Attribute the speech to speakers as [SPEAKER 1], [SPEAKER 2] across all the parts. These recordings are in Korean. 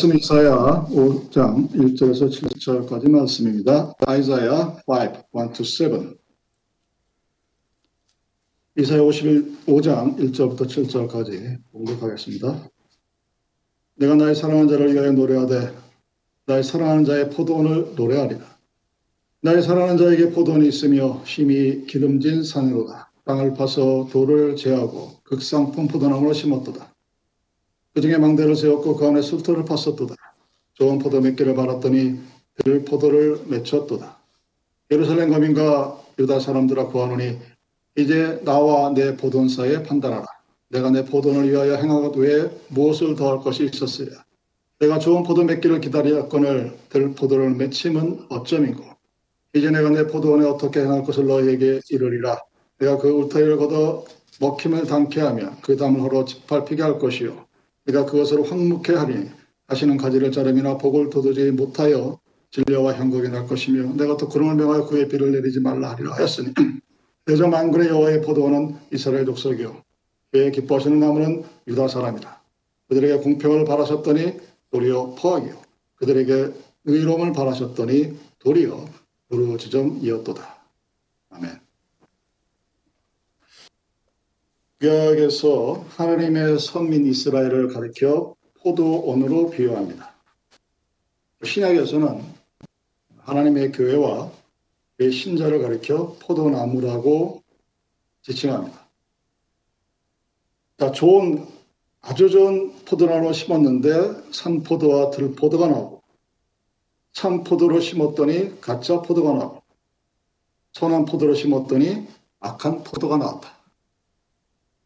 [SPEAKER 1] 말씀 이사야 5장 1절에서 7절까지 말씀입니다. 아이사야 5, 1-7 이사야 55장 1절부터 7절까지 공격하겠습니다. 내가 나의 사랑하는 자를 위하여 노래하되 나의 사랑하는 자의 포도원을 노래하리라. 나의 사랑하는 자에게 포도원이 있으며 힘이 기름진 산으로다. 땅을 파서 돌을 제하고 극상품 포도나무를 심었도다. 그 중에 망대를 세웠고 그 안에 술토를 팠었도다. 좋은 포도 몇 개를 말았더니 들 포도를 맺혔도다. 예루살렘 거민과 유다 사람들아 구하노니 이제 나와 내 포돈 사이에 판단하라. 내가 내 포돈을 위하여 행하고외 무엇을 더할 것이 있었으랴. 내가 좋은 포도 몇 개를 기다렸거늘 들 포도를 맺힘은 어쩌민고. 이제 내가 내 포도원에 어떻게 행할 것을 너희에게 이르리라. 내가 그 울타리를 걷어 먹힘을 당케 하며 그 담을 허러 짓밟히게 할 것이요. 네가 그것을 황묵해 하리니 다시는 가지를 자름이나 복을 도두지 못하여 진려와 형국이 날 것이며 내가 또 구름을 명하여 그의 비를 내리지 말라 하리라 하였으니. 대저 만군의 여호와의 포도원은 이스라엘 족속이요. 그의 기뻐하시는 나무는 유다 사람이라. 그들에게 공평을 바라셨더니 도리어 포악이요. 그들에게 의로움을 바라셨더니 도리어 부르짖음이었도다. 아멘 구약에서 하나님의 선민 이스라엘을 가리켜 포도원으로 비유합니다. 신약에서는 하나님의 교회와 그의 신자를 가리켜 포도나무라고 지칭합니다. 자, 좋은 아주 좋은 포도나무를 심었는데 산포도와 들포도가 나오고 참포도로 심었더니 가짜 포도가 나오고 선한 포도로 심었더니 악한 포도가 나왔다.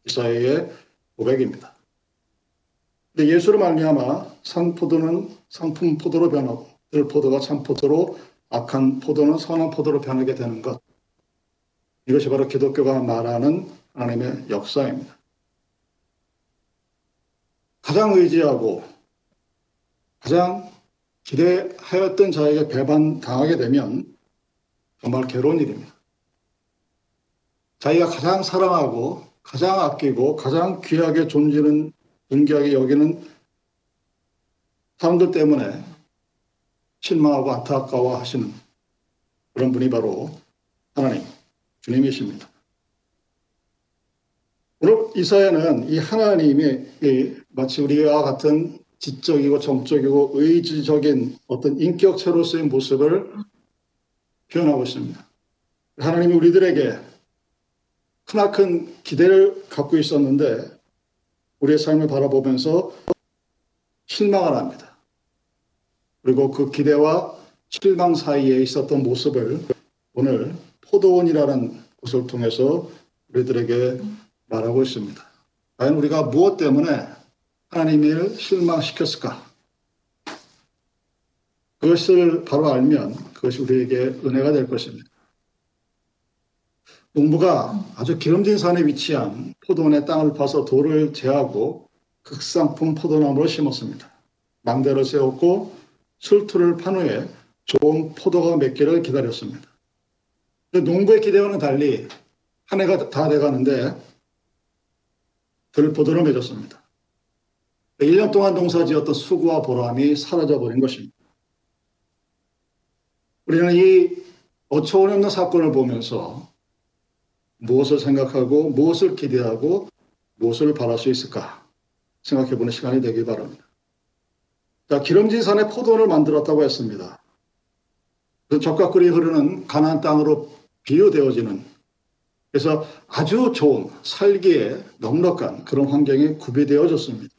[SPEAKER 1] 이사야의 고백입니다. 근데 예수를 말미암아 산 포도는 상품 포도로 변하고 들 포도가 참 포도로 악한 포도는 선한 포도로 변하게 되는 것. 이것이 바로 기독교가 말하는 하나님의 역사입니다. 가장 의지하고 가장 기대하였던 자에게 배반당하게 되면 정말 괴로운 일입니다. 자기가 가장 사랑하고 가장 아끼고 가장 귀하게 존재는 존귀하게 여기는 사람들 때문에 실망하고 안타까워 하시는 그런 분이 바로 하나님, 주님이십니다. 이사야는 이 하나님이 마치 우리와 같은 지적이고 정적이고 의지적인 어떤 인격체로서의 모습을 표현하고 있습니다. 하나님이 우리들에게 크나큰 기대를 갖고 있었는데 우리의 삶을 바라보면서 실망을 합니다. 그리고 그 기대와 실망 사이에 있었던 모습을 오늘 포도원이라는 곳을 통해서 우리들에게 말하고 있습니다. 과연 우리가 무엇 때문에 하나님을 실망시켰을까? 그것을 바로 알면 그것이 우리에게 은혜가 될 것입니다. 농부가 아주 기름진 산에 위치한 포도원의 땅을 파서 돌을 제하고 극상품 포도나무를 심었습니다. 망대를 세웠고 술투를 판 후에 좋은 포도가 몇 개를 기다렸습니다. 농부의 기대와는 달리 한 해가 다 돼가는데 들포도를 맺었습니다. 1년 동안 농사지었던 수고와 보람이 사라져버린 것입니다. 우리는 이 어처구니없는 사건을 보면서 무엇을 생각하고 무엇을 기대하고 무엇을 바랄 수 있을까 생각해보는 시간이 되길 바랍니다. 자, 기름진 산에 포도원을 만들었다고 했습니다. 그 꿀이 흐르는 가나안 땅으로 비유되어지는 그래서 아주 좋은 살기에 넉넉한 그런 환경이 구비되어졌습니다.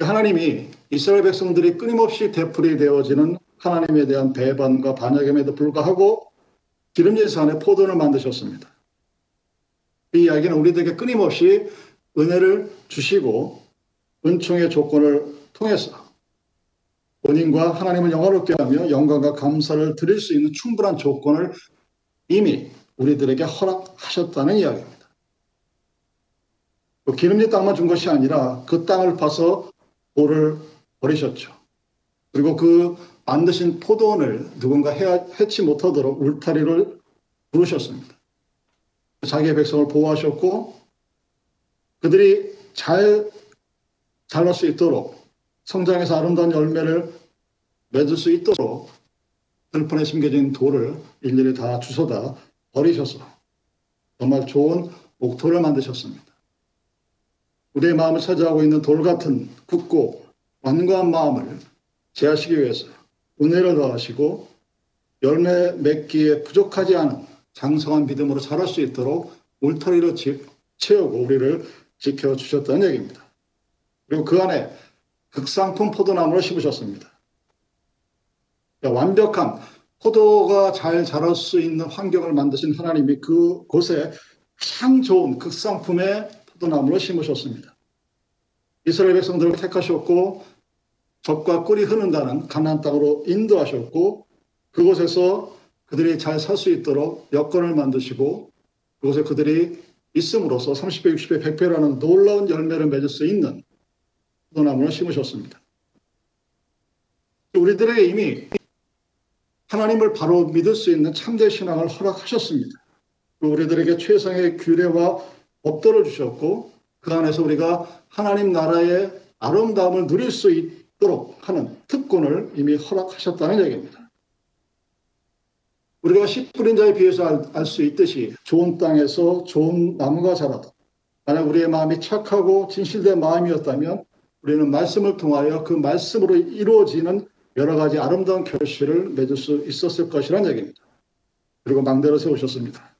[SPEAKER 1] 하나님이 이스라엘 백성들이 끊임없이 되풀이 되어지는 하나님에 대한 배반과 반역임에도 불구하고 기름진 산에 포도를 만드셨습니다. 이 이야기는 우리들에게 끊임없이 은혜를 주시고 은총의 조건을 통해서 본인과 하나님을 영화롭게 하며 영광과 감사를 드릴 수 있는 충분한 조건을 이미 우리들에게 허락하셨다는 이야기입니다. 그 기름진 땅만 준 것이 아니라 그 땅을 파서 돌을 버리셨죠. 그리고 그 만드신 포도원을 누군가 해치 못하도록 울타리를 부르셨습니다. 자기의 백성을 보호하셨고 그들이 잘 자랄 수 있도록 성장해서 아름다운 열매를 맺을 수 있도록 들판에 심겨진 돌을 일일이 다 주워다 버리셔서 정말 좋은 옥토를 만드셨습니다. 우리의 마음을 차지하고 있는 돌 같은 굳고 완고한 마음을 제하시기 위해서 은혜를 더하시고 열매 맺기에 부족하지 않은 장성한 믿음으로 자랄 수 있도록 울타리로 채우고 우리를 지켜주셨다는 얘기입니다. 그리고 그 안에 극상품 포도나무를 심으셨습니다. 그러니까 완벽한 포도가 잘 자랄 수 있는 환경을 만드신 하나님이 그곳에 가장 좋은 극상품의 포도나무를 심으셨습니다. 이스라엘 백성들을 택하셨고 적과 꿀이 흐른다는 가나안 땅으로 인도하셨고 그곳에서 그들이 잘 살 수 있도록 여건을 만드시고 그곳에 그들이 있음으로써 30배, 60배, 100배라는 놀라운 열매를 맺을 수 있는 포도나무를 심으셨습니다. 우리들에게 이미 하나님을 바로 믿을 수 있는 참된 신앙을 허락하셨습니다. 우리들에게 최상의 규례와 법도를 주셨고 그 안에서 우리가 하나님 나라의 아름다움을 누릴 수 있 도록 하는 특권을 이미 허락하셨다는 얘기입니다. 우리가 씨 뿌린 자에 비해서 알 수 있듯이 좋은 땅에서 좋은 나무가 자라다. 만약 우리의 마음이 착하고 진실된 마음이었다면 우리는 말씀을 통하여 그 말씀으로 이루어지는 여러 가지 아름다운 결실을 맺을 수 있었을 것이라는 얘기입니다. 그리고 망대를 세우셨습니다.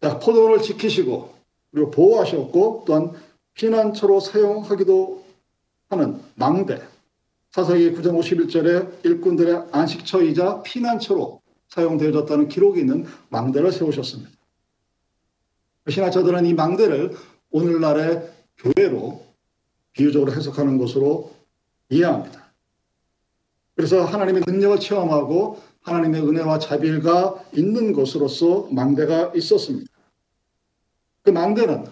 [SPEAKER 1] 자, 포도원을 지키시고 그리고 보호하셨고 또한 피난처로 사용하기도 하는 망대. 사사기 9장 51절에 일꾼들의 안식처이자 피난처로 사용되어졌다는 기록이 있는 망대를 세우셨습니다. 신학자들은 이 망대를 오늘날의 교회로 비유적으로 해석하는 것으로 이해합니다. 그래서 하나님의 능력을 체험하고 하나님의 은혜와 자비가 있는 것으로서 망대가 있었습니다. 그 망대는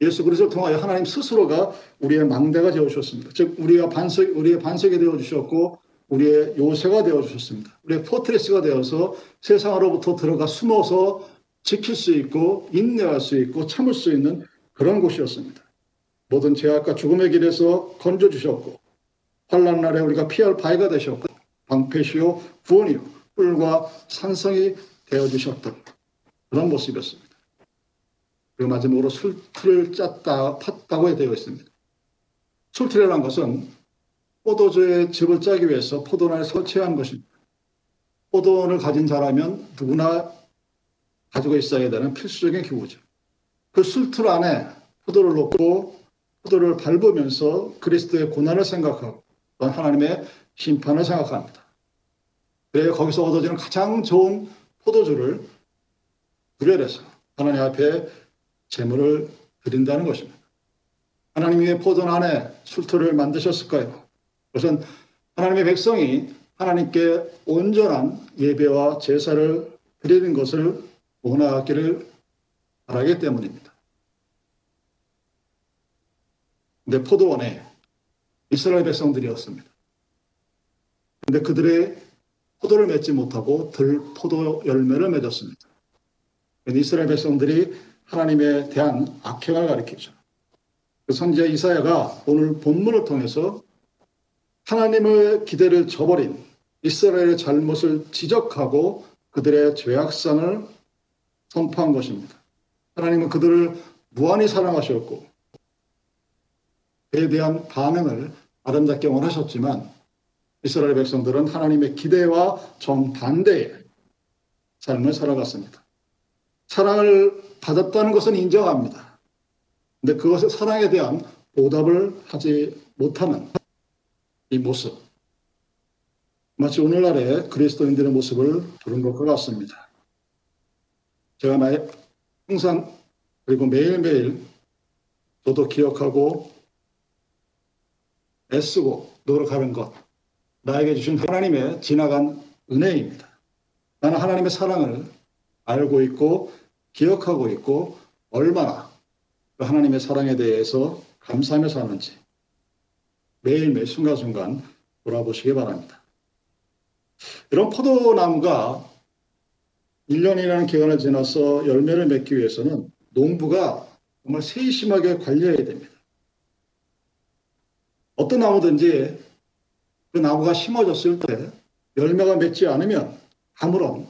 [SPEAKER 1] 예수 그리스도를 통하여 하나님 스스로가 우리의 망대가 되어 주셨습니다. 즉 우리가 반석 우리의 반석이 되어 주셨고 우리의 요새가 되어 주셨습니다. 우리의 포트레스가 되어서 세상으로부터 들어가 숨어서 지킬 수 있고 인내할 수 있고 참을 수 있는 그런 곳이었습니다. 모든 죄악과 죽음의 길에서 건져 주셨고 환란 날에 우리가 피할 바위가 되셨고 방패시오 구원이요 뿔과 산성이 되어 주셨던 그런 모습이었습니다. 그리고 마지막으로 술틀을 짰다 팠다고 되어 있습니다. 술틀이라는 것은 포도주의 즙을 짜기 위해서 포도원을 설치한 것입니다. 포도원을 가진 자라면 누구나 가지고 있어야 되는 필수적인 기구죠. 그 술틀 안에 포도를 넣고 포도를 밟으면서 그리스도의 고난을 생각하고 하나님의 심판을 생각합니다. 그래 거기서 얻어지는 가장 좋은 포도주를 구별해서 하나님 앞에 제물을 드린다는 것입니다. 하나님의 포도원 안에 술틀을 만드셨을까요? 그것은 하나님의 백성이 하나님께 온전한 예배와 제사를 드리는 것을 원하기를 바라기 때문입니다. 근데 포도원에 이스라엘 백성들이었습니다. 근데 그들의 포도를 맺지 못하고 들 포도 열매를 맺었습니다. 이스라엘 백성들이 하나님에 대한 악행을 가리키죠. 그 선지자 이사야가 오늘 본문을 통해서 하나님의 기대를 저버린 이스라엘의 잘못을 지적하고 그들의 죄악상을 선포한 것입니다. 하나님은 그들을 무한히 사랑하셨고 그에 대한 반응을 아름답게 원하셨지만 이스라엘 백성들은 하나님의 기대와 정반대의 삶을 살아갔습니다. 사랑을 받았다는 것은 인정합니다. 근데 그것의 사랑에 대한 보답을 하지 못하는 이 모습. 마치 오늘날의 그리스도인들의 모습을 들은 것과 같습니다. 제가 항상 그리고 매일매일 저도 기억하고 애쓰고 노력하는 것. 나에게 주신 하나님의 지나간 은혜입니다. 나는 하나님의 사랑을 알고 있고 기억하고 있고 얼마나 그 하나님의 사랑에 대해서 감사하며 사는지 매일매일 순간순간 돌아보시기 바랍니다. 이런 포도나무가 1년이라는 기간을 지나서 열매를 맺기 위해서는 농부가 정말 세심하게 관리해야 됩니다. 어떤 나무든지 그 나무가 심어졌을 때 열매가 맺지 않으면 아무런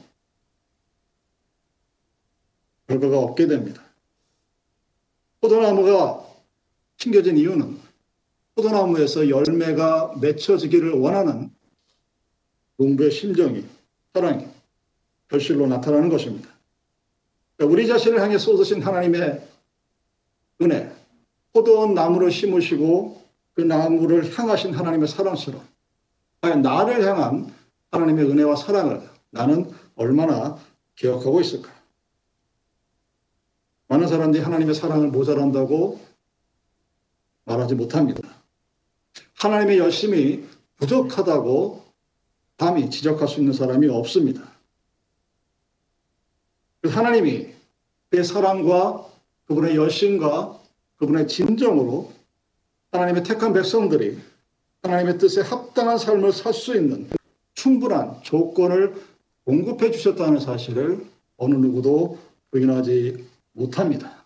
[SPEAKER 1] 결과가 없게 됩니다. 포도나무가 심겨진 이유는 포도나무에서 열매가 맺혀지기를 원하는 농부의 심정이, 사랑이 결실로 나타나는 것입니다. 그러니까 우리 자신을 향해 쏟으신 하나님의 은혜, 포도원 나무를 심으시고 그 나무를 향하신 하나님의 사랑처럼 나를 향한 하나님의 은혜와 사랑을 나는 얼마나 기억하고 있을까? 사람들이 하나님의 사랑을 모자란다고 말하지 못합니다. 하나님의 열심이 부족하다고 감히 지적할 수 있는 사람이 없습니다. 하나님이 그의 사랑과 그분의 열심과 그분의 진정으로 하나님의 택한 백성들이 하나님의 뜻에 합당한 삶을 살 수 있는 충분한 조건을 공급해 주셨다는 사실을 어느 누구도 부인하지 못합니다.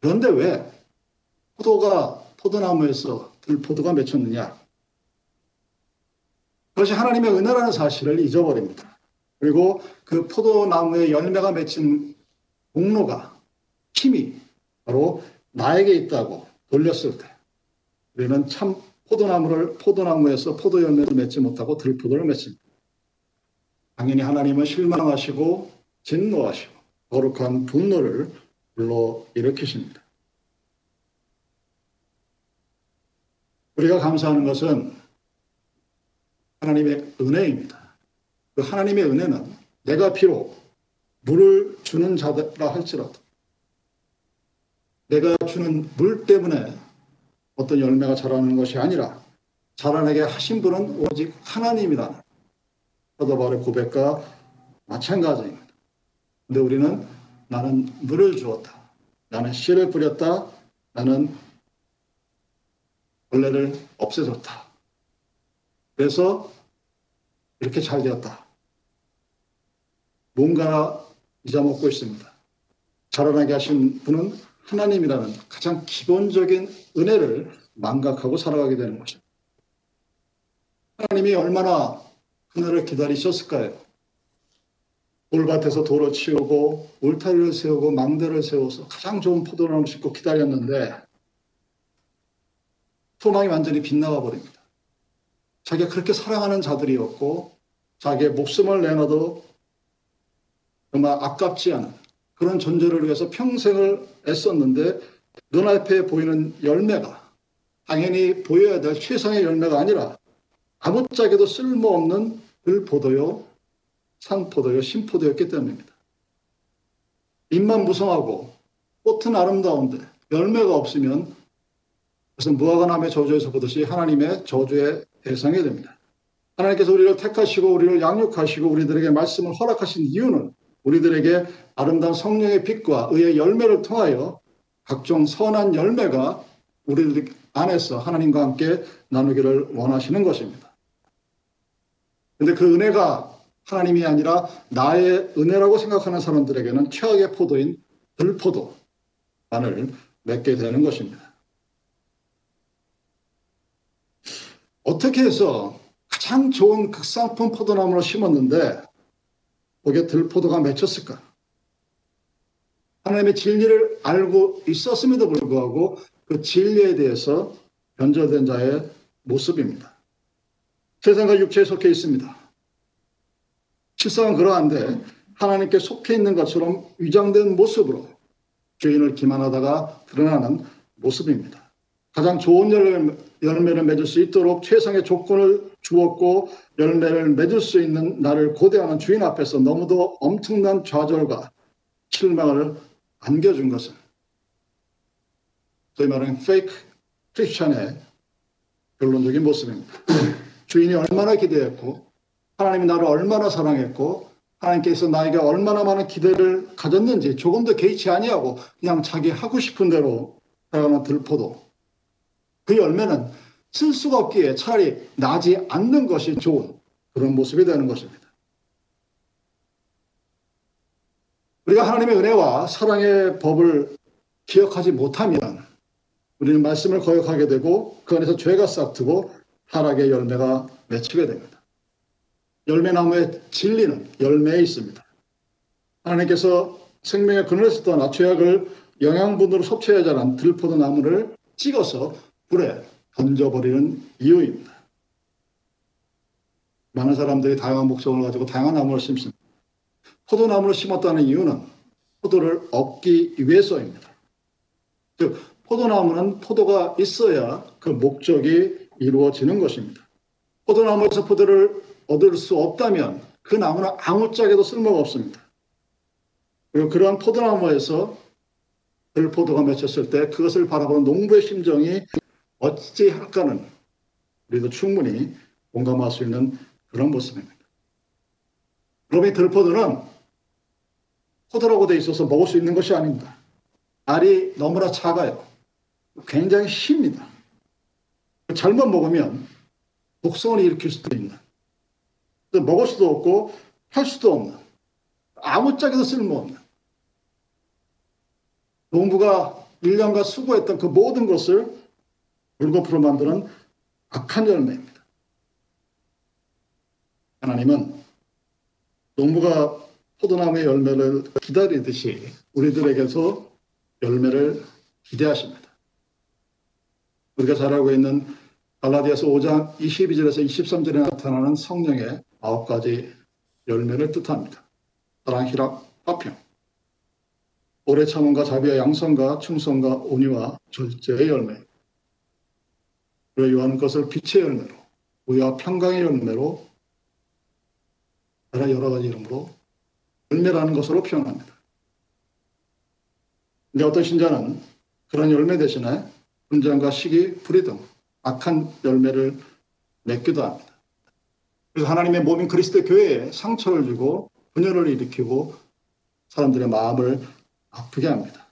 [SPEAKER 1] 그런데 왜 포도가 포도나무에서 들포도가 맺혔느냐? 그것이 하나님의 은혜라는 사실을 잊어버립니다. 그리고 그 포도나무에 열매가 맺힌 공로가 힘이 바로 나에게 있다고 돌렸을 때 우리는 참 포도나무를 포도나무에서 포도 열매를 맺지 못하고 들포도를 맺습니다. 당연히 하나님은 실망하시고 진노하시고 거룩한 분노를 불러 일으키십니다. 우리가 감사하는 것은 하나님의 은혜입니다. 그 하나님의 은혜는 내가 비록 물을 주는 자라 할지라도 내가 주는 물 때문에 어떤 열매가 자라는 것이 아니라 자라나게 하신 분은 오직 하나님이라는 서더발의 고백과 마찬가지입니다. 근데 우리는 나는 물을 주었다. 나는 씨를 뿌렸다. 나는 벌레를 없애줬다. 그래서 이렇게 잘 되었다. 뭔가 잊어먹고 있습니다. 자라나게 하신 분은 하나님이라는 가장 기본적인 은혜를 망각하고 살아가게 되는 것입니다. 하나님이 얼마나 그날을 기다리셨을까요? 돌밭에서 돌을 치우고 울타리를 세우고 망대를 세워서 가장 좋은 포도나무 심고 기다렸는데 소망이 완전히 빗나가 버립니다. 자기가 그렇게 사랑하는 자들이었고 자기의 목숨을 내놔도 정말 아깝지 않은 그런 존재를 위해서 평생을 애썼는데 눈앞에 보이는 열매가 당연히 보여야 될 최상의 열매가 아니라 아무짝에도 쓸모없는 들포도요, 산포도요, 신포도였기 때문입니다. 잎만 무성하고 꽃은 아름다운데 열매가 없으면 그것은 무화과나무의 저주에서 보듯이 하나님의 저주의 대상이 됩니다. 하나님께서 우리를 택하시고 우리를 양육하시고 우리들에게 말씀을 허락하신 이유는 우리들에게 아름다운 성령의 빛과 의의 열매를 통하여 각종 선한 열매가 우리들 안에서 하나님과 함께 나누기를 원하시는 것입니다. 근데 그 은혜가 하나님이 아니라 나의 은혜라고 생각하는 사람들에게는 최악의 포도인 들포도만을 맺게 되는 것입니다. 어떻게 해서 가장 좋은 극상품 포도나무를 심었는데 거기에 들포도가 맺혔을까? 하나님의 진리를 알고 있었음에도 불구하고 그 진리에 대해서 변절된 자의 모습입니다. 세상과 육체에 속해 있습니다. 실상은 그러한데 하나님께 속해 있는 것처럼 위장된 모습으로 주인을 기만하다가 드러나는 모습입니다. 가장 좋은 열매를 맺을 수 있도록 최상의 조건을 주었고 열매를 맺을 수 있는 나를 고대하는 주인 앞에서 너무도 엄청난 좌절과 실망을 안겨준 것은 소위 말하는 페이크 크리스천의 결론적인 모습입니다. 주인이 얼마나 기대했고 하나님이 나를 얼마나 사랑했고 하나님께서 나에게 얼마나 많은 기대를 가졌는지 조금 더 개의치 아니하고 그냥 자기 하고 싶은 대로 살아가는 들포도 그 열매는 쓸 수가 없기에 차라리 나지 않는 것이 좋은 그런 모습이 되는 것입니다. 우리가 하나님의 은혜와 사랑의 법을 기억하지 못하면 우리는 말씀을 거역하게 되고 그 안에서 죄가 싹트고 타락의 열매가 맺히게 됩니다. 열매나무의 진리는 열매에 있습니다. 하나님께서 생명의 그늘에서 떠나 죄악을 영양분으로 섭취해야 하는 들포도 나무를 찍어서 불에 던져버리는 이유입니다. 많은 사람들이 다양한 목적을 가지고 다양한 나무를 심습니다. 포도나무를 심었다는 이유는 포도를 얻기 위해서입니다. 즉, 포도나무는 포도가 있어야 그 목적이 이루어지는 것입니다. 포도나무에서 포도를 얻을 수 없다면 그 나무는 아무짝에도 쓸모가 없습니다. 그리고 그러한 포도나무에서 들포도가 맺혔을 때 그것을 바라보는 농부의 심정이 어찌 할까는 우리도 충분히 공감할 수 있는 그런 모습입니다. 그러면 들포도는 포도라고 돼 있어서 먹을 수 있는 것이 아닙니다. 알이 너무나 작아요. 굉장히 쉽니다. 잘못 먹으면 독성을 일으킬 수도 있는. 먹을 수도 없고 할 수도 없는. 아무짝에도 쓸모없는. 농부가 1년간 수고했던 그 모든 것을 물거품으로 만드는 악한 열매입니다. 하나님은 농부가 포도나무의 열매를 기다리듯이 우리들에게서 열매를 기대하십니다. 우리가 잘 알고 있는 갈라디아서 5장 22절에서 23절에 나타나는 성령의 아홉 가지 열매를 뜻합니다. 사랑, 희락, 화평, 오래 참음과 자비와 양성과 충성과 온유와 절제의 열매. 그리고 요한 것을 빛의 열매로, 우유와 평강의 열매로, 여러 가지 이름으로 열매라는 것으로 표현합니다. 근데 어떤 신자는 그런 열매 대신에 분쟁과 시기, 불의 등 악한 열매를 맺기도 합니다. 그래서 하나님의 몸인 그리스도 교회에 상처를 주고 분열을 일으키고 사람들의 마음을 아프게 합니다.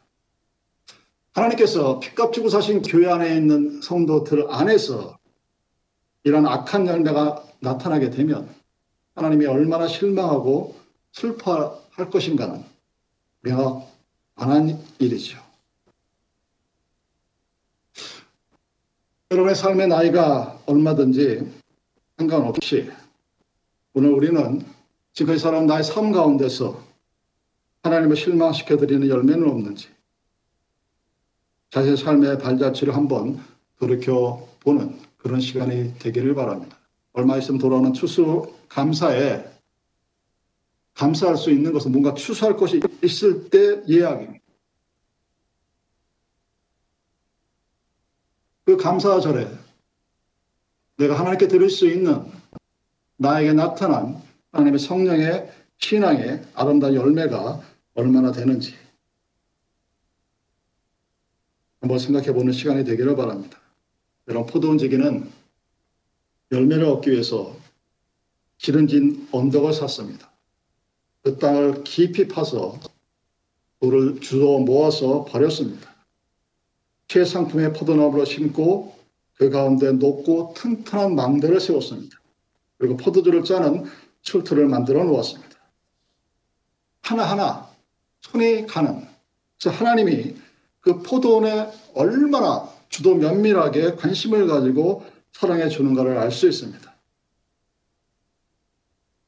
[SPEAKER 1] 하나님께서 피값 주고 사신 교회 안에 있는 성도들 안에서 이런 악한 열매가 나타나게 되면 하나님이 얼마나 실망하고 슬퍼할 것인가는 명확한 일이죠. 여러분의 삶의 나이가 얼마든지 상관없이 오늘 우리는 지금까지 살아온 나의 삶 가운데서 하나님을 실망시켜 드리는 열매는 없는지 자신의 삶의 발자취를 한번 돌이켜 보는 그런 시간이 되기를 바랍니다. 얼마 있으면 돌아오는 추수 감사에 감사할 수 있는 것은 뭔가 추수할 것이 있을 때 이야기입니다. 그 감사절에 내가 하나님께 드릴 수 있는 나에게 나타난 하나님의 성령의 신앙의 아름다운 열매가 얼마나 되는지 한번 생각해 보는 시간이 되기를 바랍니다. 여러분, 포도원 지기는 열매를 얻기 위해서 기름진 언덕을 샀습니다. 그 땅을 깊이 파서 돌을 주워 모아서 버렸습니다. 최상품의 포도나무를 심고 그 가운데 높고 튼튼한 망대를 세웠습니다. 그리고 포도주를 짜는 출투를 만들어 놓았습니다. 하나하나 손이 가는 하나님이 그 포도원에 얼마나 주도 면밀하게 관심을 가지고 사랑해 주는가를 알 수 있습니다.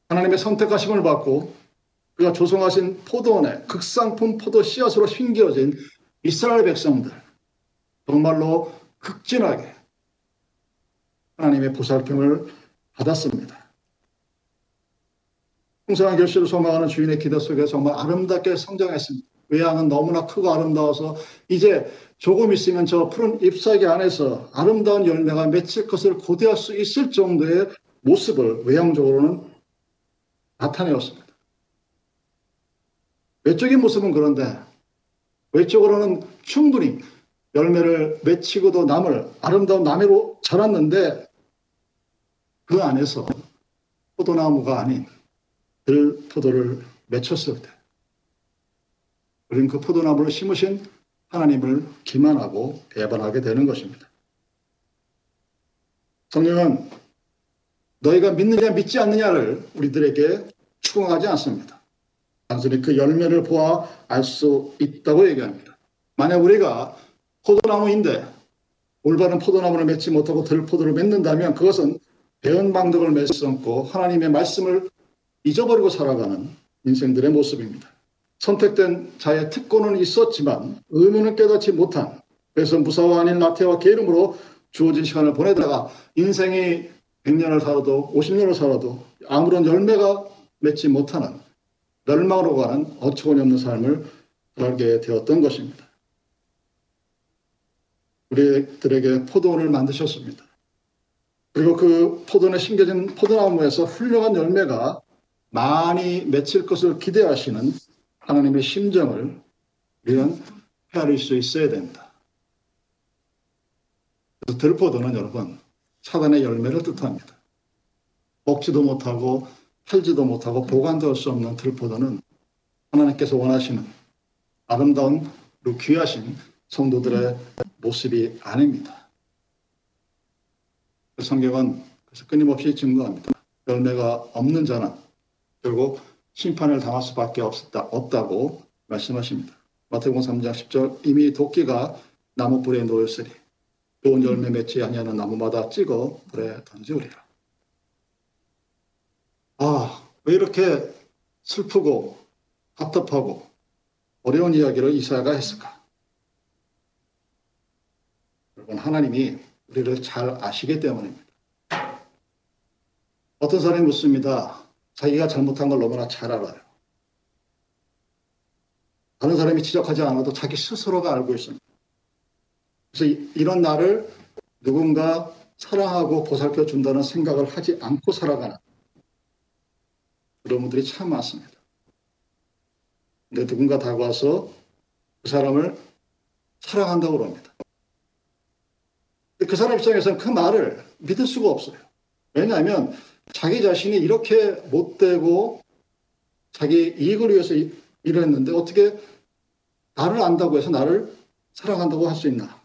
[SPEAKER 1] 하나님의 선택하심을 받고 그가 조성하신 포도원에 극상품 포도 씨앗으로 심겨진 이스라엘 백성들 정말로 극진하게 하나님의 보살핌을 받았습니다. 풍성한 결실을 소망하는 주인의 기도 속에 정말 아름답게 성장했습니다. 외양은 너무나 크고 아름다워서 이제 조금 있으면 저 푸른 잎사귀 안에서 아름다운 열매가 맺힐 것을 고대할 수 있을 정도의 모습을 외향적으로는 나타내었습니다. 외적인 모습은 그런데 외적으로는 충분히 열매를 맺히고도 남을 아름다운 나무로 자랐는데 그 안에서 포도나무가 아닌 들 포도를 맺혔을 때 우리는 그 포도나무를 심으신 하나님을 기만하고 배반하게 되는 것입니다. 성령은 너희가 믿느냐 믿지 않느냐를 우리들에게 추궁하지 않습니다. 단순히 그 열매를 보아 알 수 있다고 얘기합니다. 만약 우리가 포도나무인데 올바른 포도나무를 맺지 못하고 들포도를 맺는다면 그것은 배은망덕을 맺었고 하나님의 말씀을 잊어버리고 살아가는 인생들의 모습입니다. 선택된 자의 특권은 있었지만 의무는 깨닫지 못한 그래서 무사와 아닌 나태와 게으름으로 주어진 시간을 보내다가 인생이 100년을 살아도 50년을 살아도 아무런 열매가 맺지 못하는 멸망으로 가는 어처구니 없는 삶을 살게 되었던 것입니다. 우리들에게 포도원을 만드셨습니다. 그리고 그 포도원에 심겨진 포도나무에서 훌륭한 열매가 많이 맺힐 것을 기대하시는 하나님의 심정을 우리는 헤아릴 수 있어야 됩니다. 그래서 들포도는 여러분 사단의 열매를 뜻합니다. 먹지도 못하고 팔지도 못하고 보관도 할 수 없는 들포도는 하나님께서 원하시는 아름다운 그리고 귀하신 성도들의 모습이 아닙니다. 그 성경은 그래서 끊임없이 증거합니다. 열매가 없는 자는 결국 심판을 당할 수밖에 없다, 없다고 말씀하십니다. 마태복음 3장 10절 이미 도끼가 나무 불에 놓였으리 좋은 열매 맺지 아니하는 나무마다 찍어 불에 던지우리라. 아, 왜 이렇게 슬프고 답답하고 어려운 이야기를 이사야가 했을까? 여러분, 하나님이 우리를 잘 아시기 때문입니다. 어떤 사람이 묻습니다. 자기가 잘못한 걸 너무나 잘 알아요. 다른 사람이 지적하지 않아도 자기 스스로가 알고 있습니다. 그래서 이런 나를 누군가 사랑하고 보살펴 준다는 생각을 하지 않고 살아가는 그런 분들이 참 많습니다. 근데 누군가 다가와서 그 사람을 사랑한다고 그럽니다. 그 사람 입장에서는 그 말을 믿을 수가 없어요. 왜냐하면 자기 자신이 이렇게 못되고 자기 이익을 위해서 일을 했는데 어떻게 나를 안다고 해서 나를 사랑한다고 할 수 있나?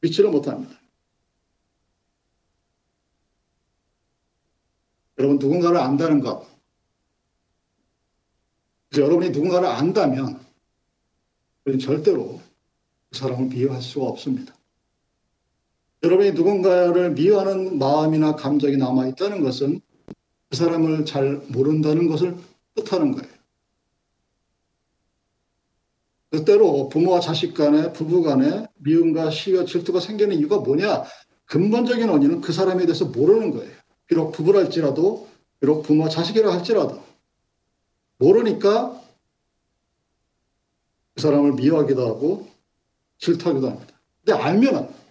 [SPEAKER 1] 믿지를 못합니다. 여러분 누군가를 안다는 것 여러분이 누군가를 안다면 절대로 그 사람을 미워할 수가 없습니다. 여러분이 누군가를 미워하는 마음이나 감정이 남아 있다는 것은 그 사람을 잘 모른다는 것을 뜻하는 거예요. 때로 부모와 자식 간에 부부 간에 미움과 시와 질투가 생기는 이유가 뭐냐? 근본적인 원인은 그 사람에 대해서 모르는 거예요. 비록 부부랄지라도 비록 부모와 자식이라 할지라도 모르니까 그 사람을 미워하기도 하고 질투하기도 합니다. 근데 알면은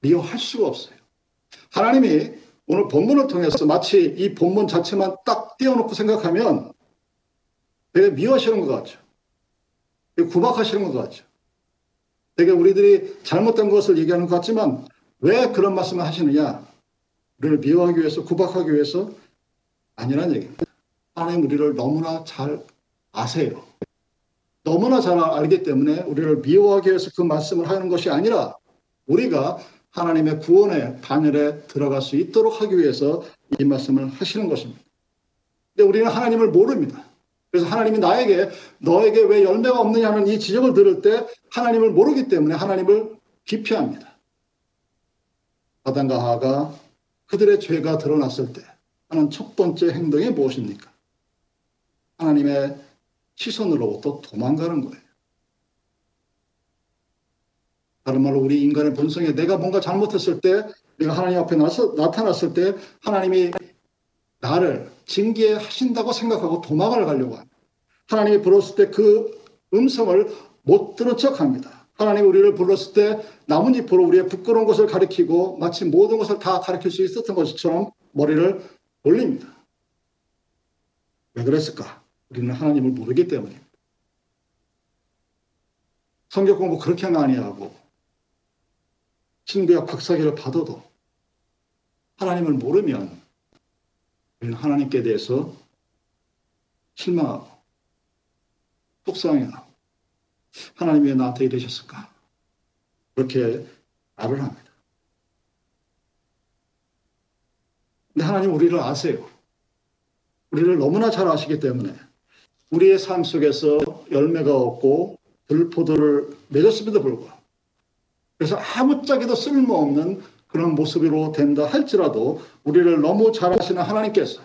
[SPEAKER 1] 미워할 수가 없어요. 하나님이 오늘 본문을 통해서 마치 이 본문 자체만 딱 띄워놓고 생각하면 되게 미워하시는 것 같죠. 되게 구박하시는 것 같죠. 되게 우리들이 잘못된 것을 얘기하는 것 같지만 왜 그런 말씀을 하시느냐? 우리를 미워하기 위해서, 구박하기 위해서 아니란 얘기입니다. 하나님 우리를 너무나 잘 아세요. 너무나 잘 알기 때문에 우리를 미워하기 위해서 그 말씀을 하는 것이 아니라 우리가 하나님의 구원의 반열에 들어갈 수 있도록 하기 위해서 이 말씀을 하시는 것입니다. 근데 우리는 하나님을 모릅니다. 그래서 하나님이 나에게 너에게 왜 열매가 없느냐는 이 지적을 들을 때 하나님을 모르기 때문에 하나님을 기피합니다. 아담과 하가 그들의 죄가 드러났을 때 하는 첫 번째 행동이 무엇입니까? 하나님의 시선으로부터 도망가는 거예요. 다른 말로 우리 인간의 본성에 내가 뭔가 잘못했을 때 내가 하나님 앞에 나서, 나타났을 때 하나님이 나를 징계하신다고 생각하고 도망을 가려고 합니다. 하나님이 불렀을 때 그 음성을 못 들은 척 합니다. 하나님 우리를 불렀을 때 나뭇잎으로 우리의 부끄러운 것을 가리키고 마치 모든 것을 다 가리킬 수 있었던 것처럼 머리를 올립니다. 왜 그랬을까? 우리는 하나님을 모르기 때문입니다. 성경 공부 그렇게 많이 하고 신비학 박사기를 받아도 하나님을 모르면 우리는 하나님께 대해서 실망하고 속상해하고 하나님 왜 나한테 이러셨을까? 그렇게 말을 합니다. 근데 하나님 우리를 아세요. 우리를 너무나 잘 아시기 때문에 우리의 삶 속에서 열매가 없고 들포도를 맺었음에도 불구하고 그래서 아무짝에도 쓸모없는 그런 모습으로 된다 할지라도 우리를 너무 잘 아시는 하나님께서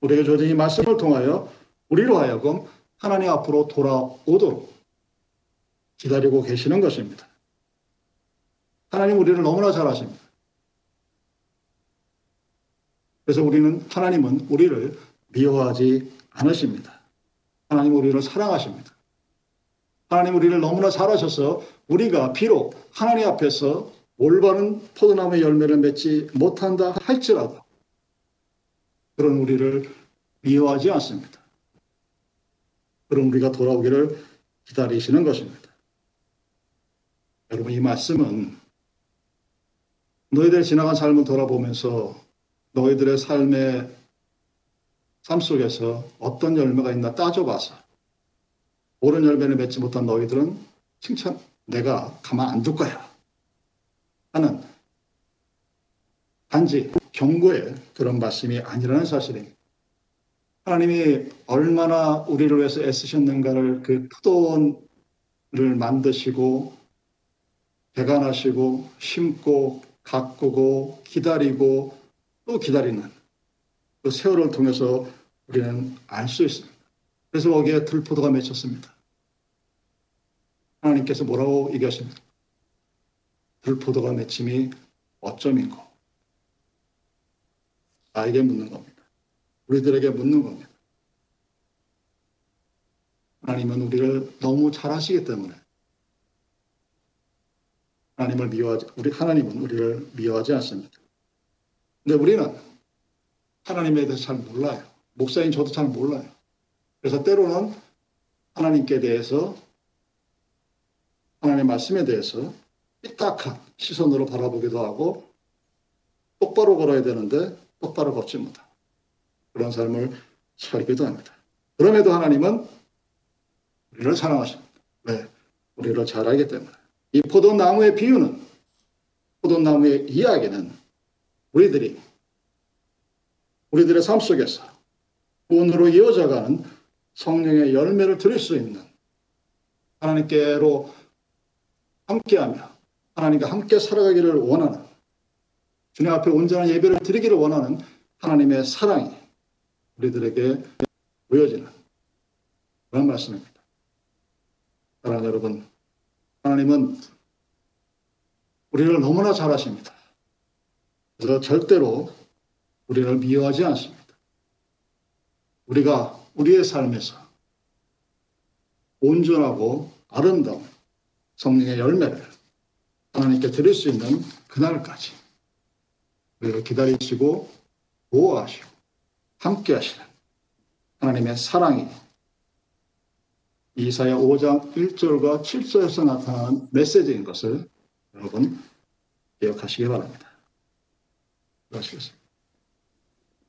[SPEAKER 1] 우리에게 주어진 이 말씀을 통하여 우리로 하여금 하나님 앞으로 돌아오도록 기다리고 계시는 것입니다. 하나님 우리를 너무나 잘 아십니다. 그래서 우리는 하나님은 우리를 미워하지 않으십니다. 하나님 우리를 사랑하십니다. 하나님 우리를 너무나 잘하셔서 우리가 비록 하나님 앞에서 올바른 포도나무의 열매를 맺지 못한다 할지라도 그런 우리를 미워하지 않습니다. 그럼 우리가 돌아오기를 기다리시는 것입니다. 여러분 이 말씀은 너희들 지나간 삶을 돌아보면서 너희들의 삶의 삶 속에서 어떤 열매가 있나 따져봐서 옳은 열매를 맺지 못한 너희들은 칭찬 내가 가만 안 둘 거야 하는 단지 경고의 그런 말씀이 아니라는 사실입니다. 하나님이 얼마나 우리를 위해서 애쓰셨는가를 그 포도원을 만드시고 배관하시고 심고 가꾸고 기다리고 또 기다리는 그 세월을 통해서 우리는 알 수 있습니다. 그래서 거기에 들포도가 맺혔습니다. 하나님께서 뭐라고 얘기하십니까? 들포도가 맺힘이 어점인고 나에게 묻는 겁니다. 우리들에게 묻는 겁니다. 하나님은 우리를 너무 잘 아시기 때문에 하나님을 미워하지 우리 하나님은 우리를 미워하지 않습니다. 근데 우리는 하나님에 대해서 잘 몰라요. 목사인 저도 잘 몰라요. 그래서 때로는 하나님께 대해서 하나님의 말씀에 대해서 삐딱한 시선으로 바라보기도 하고 똑바로 걸어야 되는데 똑바로 걷지 못하고 그런 삶을 살기도 합니다. 그럼에도 하나님은 우리를 사랑하십니다. 왜? 우리를 잘 알기 때문에. 이 포도나무의 비유는 포도나무의 이야기는 우리들이 우리들의 삶 속에서 구원으로 이어져가는 성령의 열매를 드릴 수 있는 하나님께로 함께하며 하나님과 함께 살아가기를 원하는 주님 앞에 온전한 예배를 드리기를 원하는 하나님의 사랑이 우리들에게 보여지는 그런 말씀입니다. 사랑 여러분, 하나님은 우리를 너무나 잘 아십니다. 그래서 절대로 우리를 미워하지 않습니다. 우리가 우리의 삶에서 온전하고 아름다운 성령의 열매를 하나님께 드릴 수 있는 그날까지 우리를 기다리시고 보호하시고 함께 하시는 하나님의 사랑이 이사야 5장 1절과 7절에서 나타난 메시지인 것을 여러분 기억하시기 바랍니다. 수고하시겠습니다.